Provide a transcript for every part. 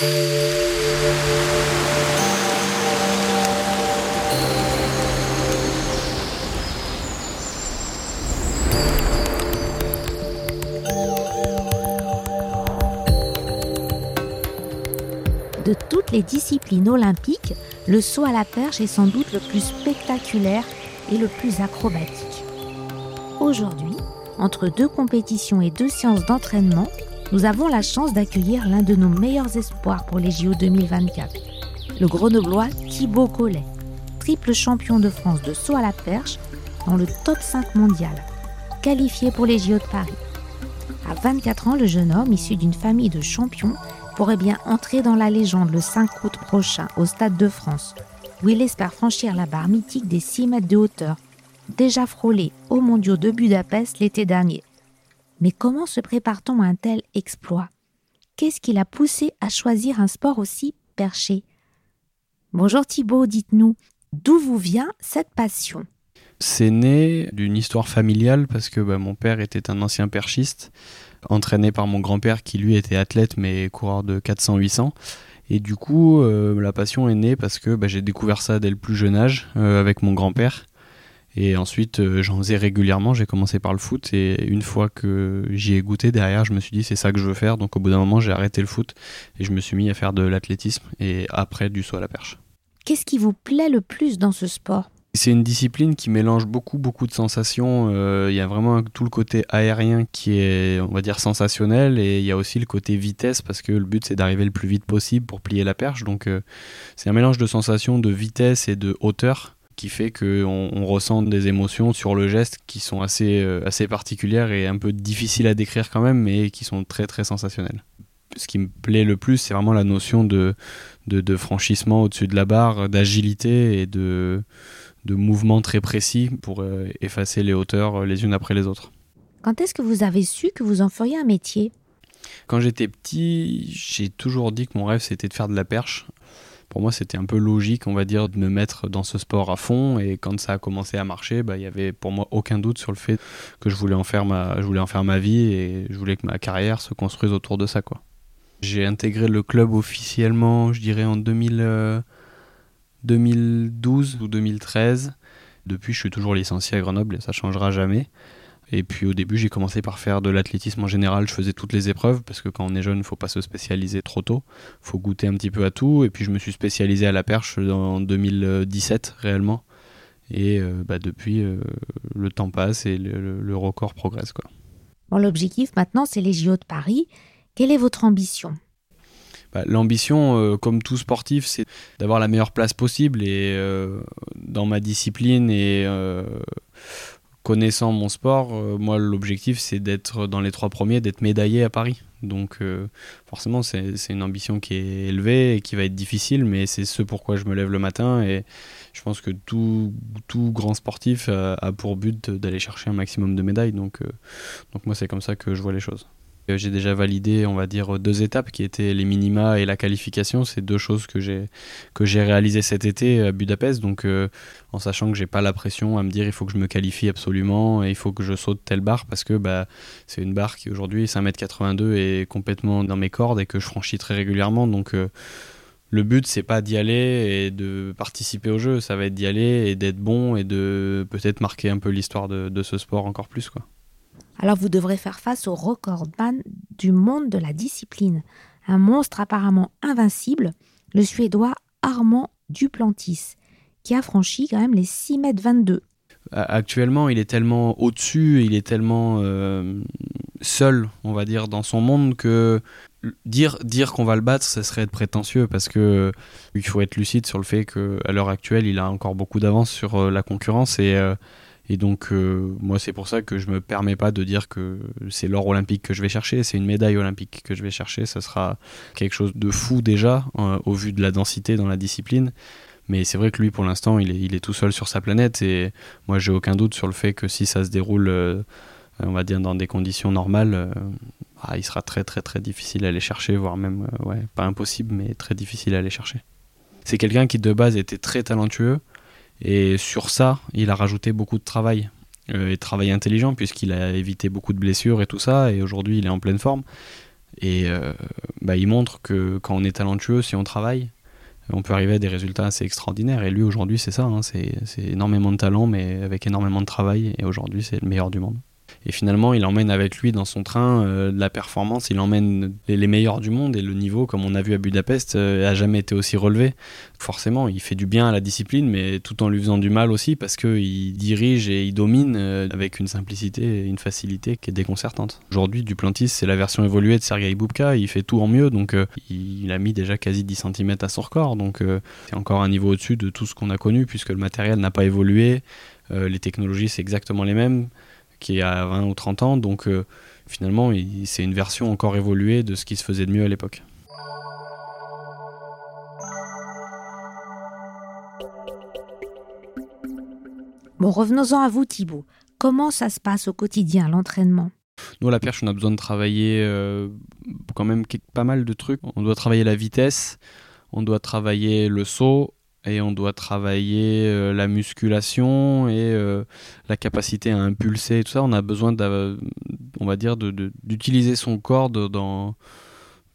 De toutes les disciplines olympiques, le saut à la perche est sans doute le plus spectaculaire et le plus acrobatique. Aujourd'hui, entre deux compétitions et deux séances d'entraînement, nous avons la chance d'accueillir l'un de nos meilleurs espoirs pour les JO 2024, le grenoblois Thibaut Collet, triple champion de France de saut à la perche dans le top 5 mondial, qualifié pour les JO de Paris. À 24 ans, le jeune homme, issu d'une famille de champions, pourrait bien entrer dans la légende le 5 août prochain au Stade de France, où il espère franchir la barre mythique des 6 mètres de hauteur, déjà frôlée aux mondiaux de Budapest l'été dernier. Mais comment se prépare-t-on à un tel exploit? Qu'est-ce qui l'a poussé à choisir un sport aussi perché? Bonjour Thibaut, dites-nous, d'où vous vient cette passion? C'est né d'une histoire familiale parce que bah, mon père était un ancien perchiste entraîné par mon grand-père qui lui était athlète mais coureur de 400-800. Et du coup, euh, la passion est née parce que bah, j'ai découvert ça dès le plus jeune âge euh, avec mon grand-père. Et ensuite, euh, j'en faisais régulièrement. J'ai commencé par le foot et une fois que j'y ai goûté derrière, je me suis dit c'est ça que je veux faire. Donc au bout d'un moment, j'ai arrêté le foot et je me suis mis à faire de l'athlétisme et après du saut à la perche. Qu'est-ce qui vous plaît le plus dans ce sport? C'est une discipline qui mélange beaucoup beaucoup de sensations. Il y a vraiment tout le côté aérien qui est, on va dire, sensationnel, et il y a aussi le côté vitesse parce que le but c'est d'arriver le plus vite possible pour plier la perche. Donc c'est un mélange de sensations de vitesse et de hauteur qui fait qu'on on ressent des émotions sur le geste qui sont assez, assez particulières et un peu difficiles à décrire quand même, mais qui sont très très sensationnelles. Ce qui me plaît le plus, c'est vraiment la notion de, de, de franchissement au-dessus de la barre, d'agilité et de, de mouvements très précis pour euh, effacer les hauteurs euh, les unes après les autres. Quand est-ce que vous avez su que vous en feriez un métier? Quand j'étais petit, j'ai toujours dit que mon rêve c'était de faire de la perche. Pour moi, c'était un peu logique, on va dire, de me mettre dans ce sport à fond. Et quand ça a commencé à marcher, bah, il y avait pour moi aucun doute sur le fait que je voulais en faire ma, je voulais en faire ma vie et je voulais que ma carrière se construise autour de ça, quoi. J'ai intégré le club officiellement, je dirais en 2000. Euh, 2012 ou 2013. Depuis, je suis toujours licencié à Grenoble et ça changera jamais. Et puis au début, j'ai commencé par faire de l'athlétisme en général. Je faisais toutes les épreuves parce que quand on est jeune, il ne faut pas se spécialiser trop tôt. Il faut goûter un petit peu à tout. Et puis je me suis spécialisé à la perche en 2017 réellement. Et euh, bah, depuis, euh, le temps passe et le, le record progresse. Quoi. Bon, L'objectif maintenant, c'est les JO de Paris. Quelle est votre ambition? Bah, L'ambition, euh, comme tout sportif, c'est d'avoir la meilleure place possible. Et dans ma discipline et connaissant mon sport, moi, l'objectif, c'est d'être dans les trois premiers, d'être médaillé à Paris. Donc, forcément, c'est une ambition qui est élevée et qui va être difficile, mais c'est ce pourquoi je me lève le matin. Et je pense que tout, tout grand sportif a, pour but d'aller chercher un maximum de médailles. Donc, donc moi, c'est comme ça que je vois les choses. J'ai déjà validé, on va dire, deux étapes qui étaient les minima et la qualification. C'est deux choses que j'ai que j'ai réalisées cet été à Budapest. Donc, euh, en sachant que j'ai pas la pression à me dire il faut que je me qualifie absolument et il faut que je saute telle barre parce que bah c'est une barre qui aujourd'hui 5m82 est complètement dans mes cordes et que je franchis très régulièrement. Donc euh, le but c'est pas d'y aller et de participer au jeu, ça va être d'y aller et d'être bon et de peut-être marquer un peu l'histoire de, de ce sport encore plus quoi alors vous devrez faire face au recordman du monde de la discipline, un monstre apparemment invincible, le Suédois Armand Duplantis, qui a franchi quand même les 6 mètres 22. Actuellement, il est tellement au-dessus, il est tellement euh, seul, on va dire, dans son monde que dire, dire qu'on va le battre, ce serait être prétentieux parce que il faut être lucide sur le fait qu'à l'heure actuelle, il a encore beaucoup d'avance sur euh, la concurrence et euh, et donc, euh, moi, c'est pour ça que je me permets pas de dire que c'est l'or olympique que je vais chercher, c'est une médaille olympique que je vais chercher. Ça sera quelque chose de fou déjà, euh, au vu de la densité dans la discipline. Mais c'est vrai que lui, pour l'instant, il est, tout seul sur sa planète. Et moi, j'ai aucun doute sur le fait que si ça se déroule, euh, on va dire, dans des conditions normales, ah, il sera très, très, très difficile à aller chercher, voire même, ouais, pas impossible, mais très difficile à aller chercher. C'est quelqu'un qui, de base, était très talentueux et sur ça, il a rajouté beaucoup de travail. Euh, et travail intelligent, puisqu'il a évité beaucoup de blessures et tout ça. Et aujourd'hui, il est en pleine forme. Et bah, il montre que quand on est talentueux, si on travaille, on peut arriver à des résultats assez extraordinaires. Et lui, aujourd'hui, c'est ça. Hein, c'est énormément de talent, mais avec énormément de travail. Et aujourd'hui, c'est le meilleur du monde. Et finalement, il emmène avec lui dans son train euh, de la performance, il emmène les, meilleurs du monde et le niveau, comme on a vu à Budapest, euh, a jamais été aussi relevé. Forcément, il fait du bien à la discipline, mais tout en lui faisant du mal aussi, parce qu'il dirige et il domine euh, avec une simplicité et une facilité qui est déconcertante. Aujourd'hui, Duplantis, c'est la version évoluée de Sergei Boubka, il fait tout en mieux, donc il a mis déjà quasi 10 cm à son record, donc c'est encore un niveau au-dessus de tout ce qu'on a connu, puisque le matériel n'a pas évolué, les technologies, c'est exactement les mêmes qui est à 20 ou 30 ans. Donc euh, finalement, c'est une version encore évoluée de ce qui se faisait de mieux à l'époque. Bon, revenons-en à vous Thibaut. Comment ça se passe au quotidien, l'entraînement? Nous, à la perche, on a besoin de travailler euh, quand même pas mal de trucs. On doit travailler la vitesse, on doit travailler le saut, et on doit travailler euh, la musculation et euh, la capacité à impulser et tout ça. On a besoin, on va dire, d'utiliser son corps dans,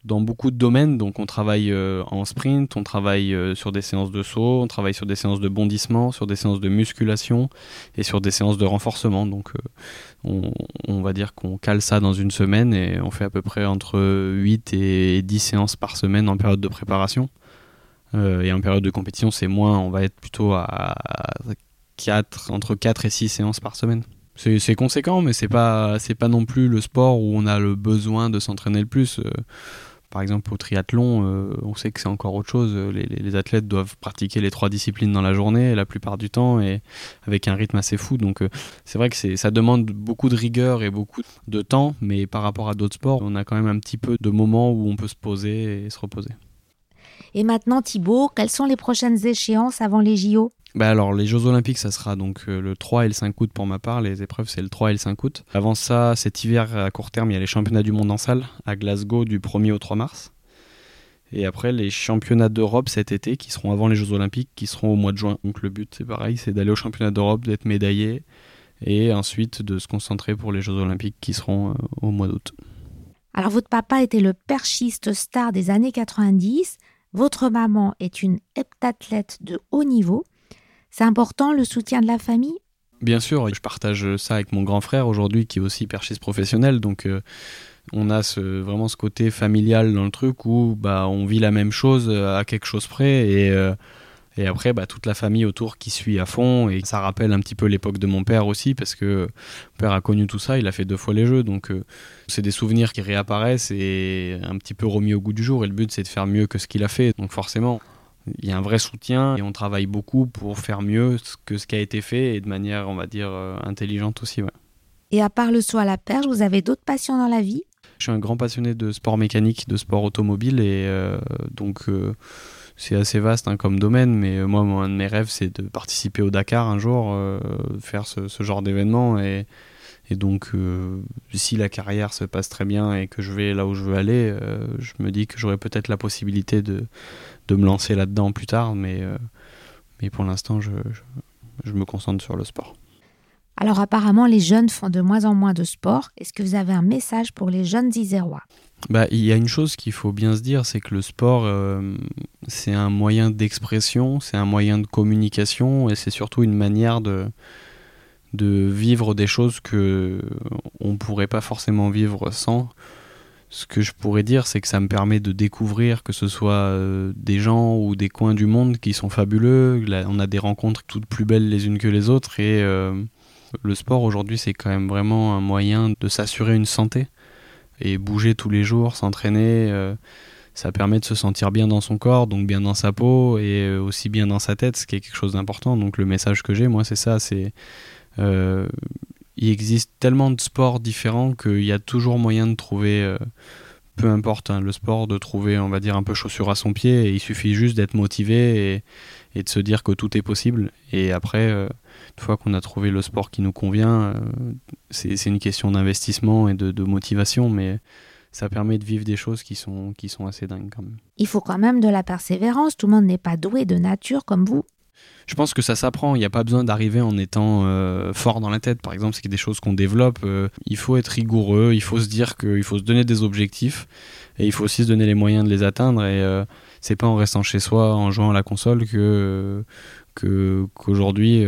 dans beaucoup de domaines. Donc on travaille euh, en sprint, on travaille sur des séances de saut, on travaille sur des séances de bondissement, sur des séances de musculation et sur des séances de renforcement. Donc on, on, va dire qu'on cale ça dans une semaine et on fait à peu près entre 8 et 10 séances par semaine en période de préparation. Euh, et en période de compétition, c'est moins, on va être plutôt à 4, entre 4 et 6 séances par semaine. C'est conséquent, mais c'est pas, pas non plus le sport où on a le besoin de s'entraîner le plus. Euh, par exemple, au triathlon, euh, on sait que c'est encore autre chose. Les, athlètes doivent pratiquer les trois disciplines dans la journée, la plupart du temps, et avec un rythme assez fou. Donc, c'est vrai que ça demande beaucoup de rigueur et beaucoup de temps, mais par rapport à d'autres sports, on a quand même un petit peu de moments où on peut se poser et se reposer. Et maintenant, Thibaut, quelles sont les prochaines échéances avant les JO bah alors les Jeux Olympiques ça sera donc euh, le 3 et le 5 août pour ma part, les épreuves c'est le 3 et le 5 août. Avant ça, cet hiver à court terme, il y a les championnats du monde en salle à Glasgow du 1er au 3 mars. Et après les championnats d'Europe cet été qui seront avant les Jeux Olympiques qui seront au mois de juin. Donc le but c'est pareil, c'est d'aller aux championnats d'Europe, d'être médaillé et ensuite de se concentrer pour les Jeux Olympiques qui seront euh, au mois d'août. Alors votre papa était le perchiste star des années 90. Votre maman est une heptathlète de haut niveau. C'est important le soutien de la famille? Bien sûr, je partage ça avec mon grand frère aujourd'hui qui est aussi perchiste professionnel. Donc euh, on a vraiment ce côté familial dans le truc où bah, on vit la même chose à quelque chose près euh, et après, bah, toute la famille autour qui suit à fond. Et ça rappelle un petit peu l'époque de mon père aussi, parce que mon père a connu tout ça, il a fait deux fois les jeux. Donc, euh, c'est des souvenirs qui réapparaissent et un petit peu remis au goût du jour. Et le but, c'est de faire mieux que ce qu'il a fait. Donc, forcément, il y a un vrai soutien et on travaille beaucoup pour faire mieux que ce qui a été fait et de manière, on va dire, euh, intelligente aussi. Et à part le saut à la perche, vous avez d'autres passions dans la vie? Je suis un grand passionné de sport mécanique, de sport automobile et euh, donc c'est assez vaste hein, comme domaine, mais euh, moi, un de mes rêves, c'est de participer au Dakar un jour, euh, faire ce, genre d'événement. Et, donc, euh, si la carrière se passe très bien et que je vais là où je veux aller, je me dis que j'aurai peut-être la possibilité de, de me lancer là-dedans plus tard, mais, mais pour l'instant, je, je, me concentre sur le sport. Alors apparemment, les jeunes font de moins en moins de sport. Est-ce que vous avez un message pour les jeunes isérois? Bah, il y a une chose qu'il faut bien se dire, c'est que le sport, euh, c'est un moyen d'expression, c'est un moyen de communication et c'est surtout une manière de, de vivre des choses que on pourrait pas forcément vivre sans. Ce que je pourrais dire, c'est que ça me permet de découvrir que ce soit euh, des gens ou des coins du monde qui sont fabuleux. on a des rencontres toutes plus belles les unes que les autres et euh, le sport aujourd'hui, c'est quand même vraiment un moyen de s'assurer une santé et bouger tous les jours, s'entraîner, euh, ça permet de se sentir bien dans son corps, donc bien dans sa peau et euh, aussi bien dans sa tête, ce qui est quelque chose d'important. Donc le message que j'ai, moi, c'est ça, c'est euh, il existe tellement de sports différents qu'il y a toujours moyen de trouver, peu importe hein, le sport, de trouver, on va dire, un peu chaussure à son pied. Il suffit juste d'être motivé et, de se dire que tout est possible. Et après une fois qu'on a trouvé le sport qui nous convient, euh, c'est une question d'investissement et de, motivation, mais ça permet de vivre des choses qui sont, qui sont assez dingues quand même. Il faut quand même de la persévérance, tout le monde n'est pas doué de nature comme vous. Je pense que ça s'apprend. Il n'y a pas besoin d'arriver en étant euh, fort dans la tête. Par exemple, c'est des choses qu'on développe. Euh, il faut être rigoureux. Il faut se dire qu'il faut se donner des objectifs et il faut aussi se donner les moyens de les atteindre. Et euh, c'est pas en restant chez soi, en jouant à la console que que qu'aujourd'hui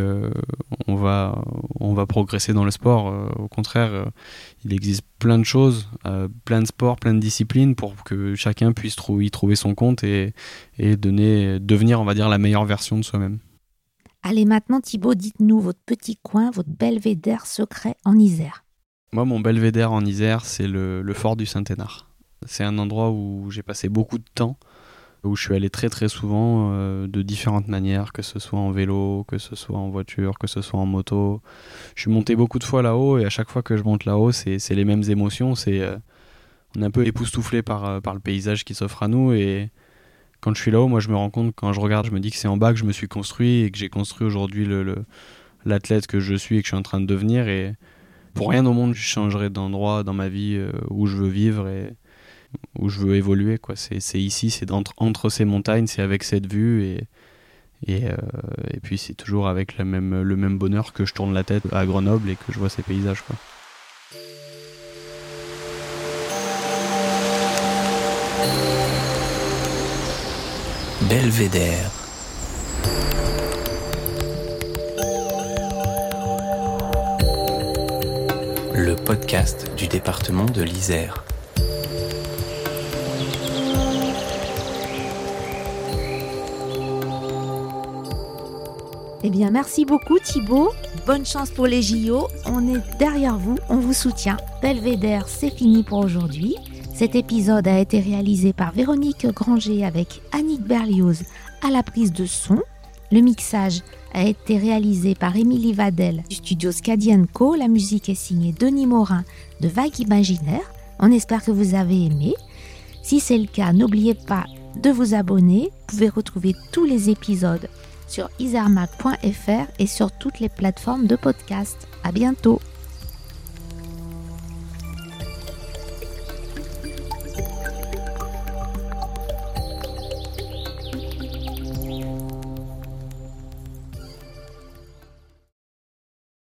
on va on va progresser dans le sport. au contraire, il existe plein de choses, plein de sports, plein de disciplines pour que chacun puisse y trouver son compte et, et donner, devenir, on va dire, la meilleure version de soi-même. Allez maintenant Thibaut, dites-nous votre petit coin, votre belvédère secret en Isère. Moi, mon belvédère en Isère, c'est le, fort du Saint-Hénard. C'est un endroit où j'ai passé beaucoup de temps, où je suis allé très très souvent euh, de différentes manières, que ce soit en vélo, que ce soit en voiture, que ce soit en moto. Je suis monté beaucoup de fois là-haut et à chaque fois que je monte là-haut, c'est les mêmes émotions. C'est euh, on est un peu époustouflé par, euh, par le paysage qui s'offre à nous et quand je suis là-haut, moi je me rends compte, quand je regarde, je me dis que c'est en bas que je me suis construit et que j'ai construit aujourd'hui l'athlète que je suis et que je suis en train de devenir. Et pour rien au monde, je changerai d'endroit dans ma vie où je veux vivre et où je veux évoluer. Quoi. C'est, ici, c'est entre, ces montagnes, c'est avec cette vue et, et, euh, puis c'est toujours avec le même, le même bonheur que je tourne la tête à Grenoble et que je vois ces paysages. Quoi. Belvédère. Le podcast du département de l'Isère. Eh bien, merci beaucoup Thibaut. Bonne chance pour les JO. On est derrière vous, on vous soutient. Belvédère, c'est fini pour aujourd'hui. Cet épisode a été réalisé par Véronique Granger avec Annick Berlioz à la prise de son. Le mixage a été réalisé par Émilie Vadel du studio Scadian Co. La musique est signée Denis Morin de Vague Imaginaire. On espère que vous avez aimé. Si c'est le cas, n'oubliez pas de vous abonner. Vous pouvez retrouver tous les épisodes sur isarmac.fr et sur toutes les plateformes de podcast. À bientôt!